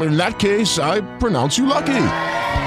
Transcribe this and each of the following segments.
In that case, I pronounce you lucky.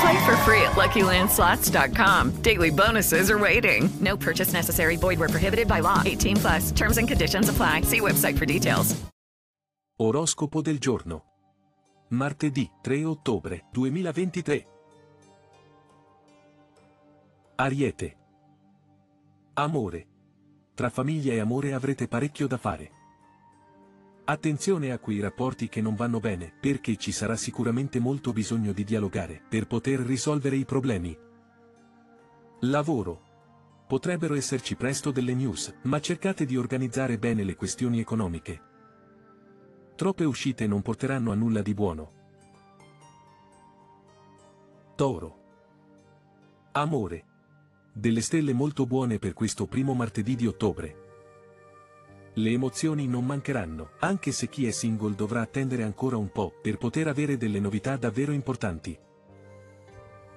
Play for free at LuckyLandSlots.com. Daily bonuses are waiting. No purchase necessary. Void where prohibited by law. 18 plus. Terms and conditions apply. See website for details. Oroscopo del giorno. Martedì 3 ottobre 2023. Ariete. Amore. Tra famiglia e amore avrete parecchio da fare. Attenzione a quei rapporti che non vanno bene, perché ci sarà sicuramente molto bisogno di dialogare per poter risolvere i problemi. Lavoro. Potrebbero esserci presto delle news, ma cercate di organizzare bene le questioni economiche. Troppe uscite non porteranno a nulla di buono. Toro. Amore. Delle stelle molto buone per questo primo martedì di ottobre. Le emozioni non mancheranno, anche se chi è single dovrà attendere ancora un po' per poter avere delle novità davvero importanti.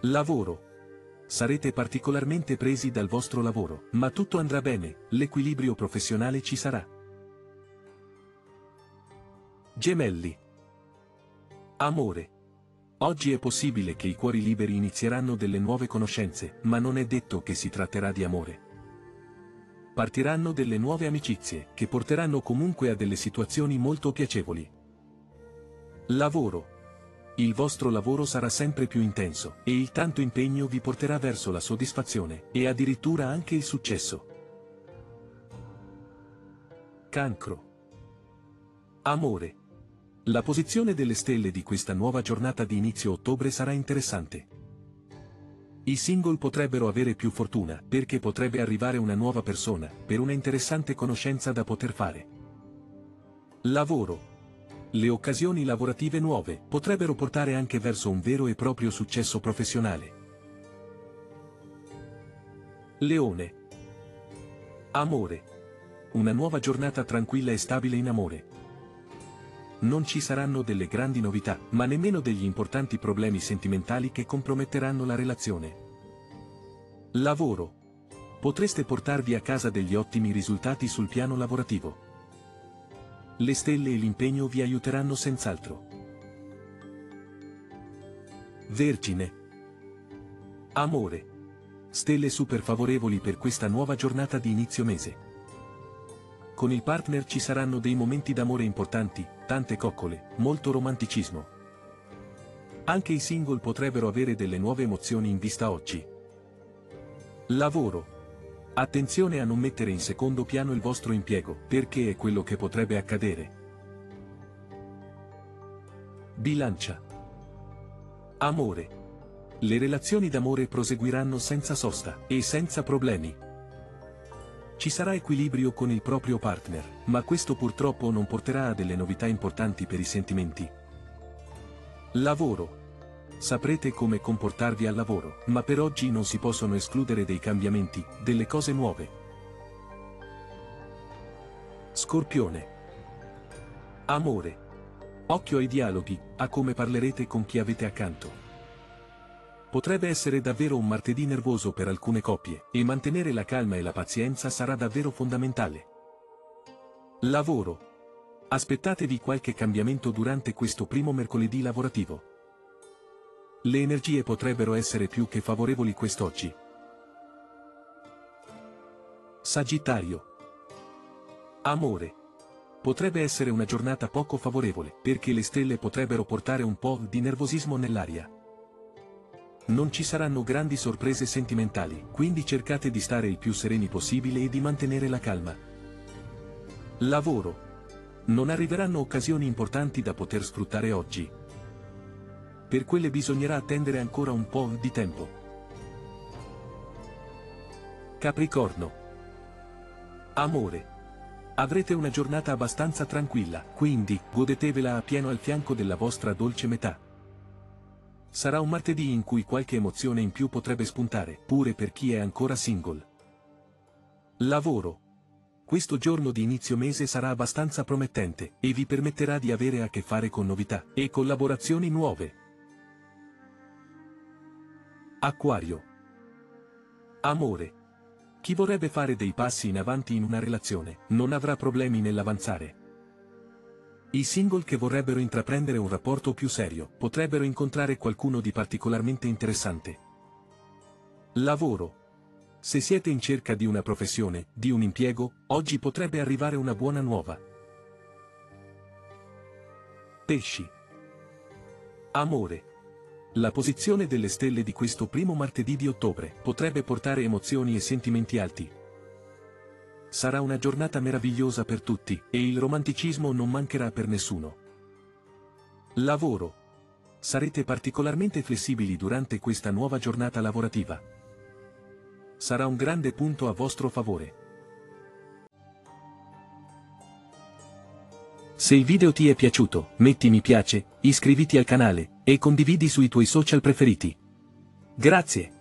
Lavoro. Sarete particolarmente presi dal vostro lavoro, ma tutto andrà bene, l'equilibrio professionale ci sarà. Gemelli. Amore. Oggi è possibile che i cuori liberi inizieranno delle nuove conoscenze, ma non è detto che si tratterà di amore. Partiranno delle nuove amicizie, che porteranno comunque a delle situazioni molto piacevoli. Lavoro. Il vostro lavoro sarà sempre più intenso, e il tanto impegno vi porterà verso la soddisfazione, e addirittura anche il successo. Cancro. Amore. La posizione delle stelle di questa nuova giornata di inizio ottobre sarà interessante. I single potrebbero avere più fortuna, perché potrebbe arrivare una nuova persona, per una interessante conoscenza da poter fare. Lavoro. Le occasioni lavorative nuove potrebbero portare anche verso un vero e proprio successo professionale. Leone. Amore. Una nuova giornata tranquilla e stabile in amore. Non ci saranno delle grandi novità, ma nemmeno degli importanti problemi sentimentali che comprometteranno la relazione. Lavoro. Potreste portarvi a casa degli ottimi risultati sul piano lavorativo. Le stelle e l'impegno vi aiuteranno senz'altro. Vergine. Amore. Stelle super favorevoli per questa nuova giornata di inizio mese. Con il partner ci saranno dei momenti d'amore importanti, tante coccole, molto romanticismo. Anche i single potrebbero avere delle nuove emozioni in vista oggi. Lavoro. Attenzione a non mettere in secondo piano il vostro impiego, perché è quello che potrebbe accadere. Bilancia. Amore. Le relazioni d'amore proseguiranno senza sosta e senza problemi. Ci sarà equilibrio con il proprio partner, ma questo purtroppo non porterà a delle novità importanti per i sentimenti. Lavoro. Saprete come comportarvi al lavoro, ma per oggi non si possono escludere dei cambiamenti, delle cose nuove. Scorpione. Amore. Occhio ai dialoghi, a come parlerete con chi avete accanto. Potrebbe essere davvero un martedì nervoso per alcune coppie, e mantenere la calma e la pazienza sarà davvero fondamentale. Lavoro. Aspettatevi qualche cambiamento durante questo primo mercoledì lavorativo. Le energie potrebbero essere più che favorevoli quest'oggi. Sagittario. Amore. Potrebbe essere una giornata poco favorevole, perché le stelle potrebbero portare un po' di nervosismo nell'aria. Non ci saranno grandi sorprese sentimentali, quindi cercate di stare il più sereni possibile e di mantenere la calma. Lavoro. Non arriveranno occasioni importanti da poter sfruttare oggi. Per quelle bisognerà attendere ancora un po' di tempo. Capricorno. Amore. Avrete una giornata abbastanza tranquilla, quindi godetevela a pieno al fianco della vostra dolce metà. Sarà un martedì in cui qualche emozione in più potrebbe spuntare, pure per chi è ancora single. Lavoro. Questo giorno di inizio mese sarà abbastanza promettente e vi permetterà di avere a che fare con novità e collaborazioni nuove. Acquario. Amore. Chi vorrebbe fare dei passi in avanti in una relazione non avrà problemi nell'avanzare. I single che vorrebbero intraprendere un rapporto più serio potrebbero incontrare qualcuno di particolarmente interessante. Lavoro. Se siete in cerca di una professione, di un impiego, oggi potrebbe arrivare una buona nuova. Pesci. Amore. La posizione delle stelle di questo primo martedì di ottobre potrebbe portare emozioni e sentimenti alti. Sarà una giornata meravigliosa per tutti, e il romanticismo non mancherà per nessuno. Lavoro. Sarete particolarmente flessibili durante questa nuova giornata lavorativa. Sarà un grande punto a vostro favore. Se il video ti è piaciuto, metti mi piace, iscriviti al canale, e condividi sui tuoi social preferiti. Grazie!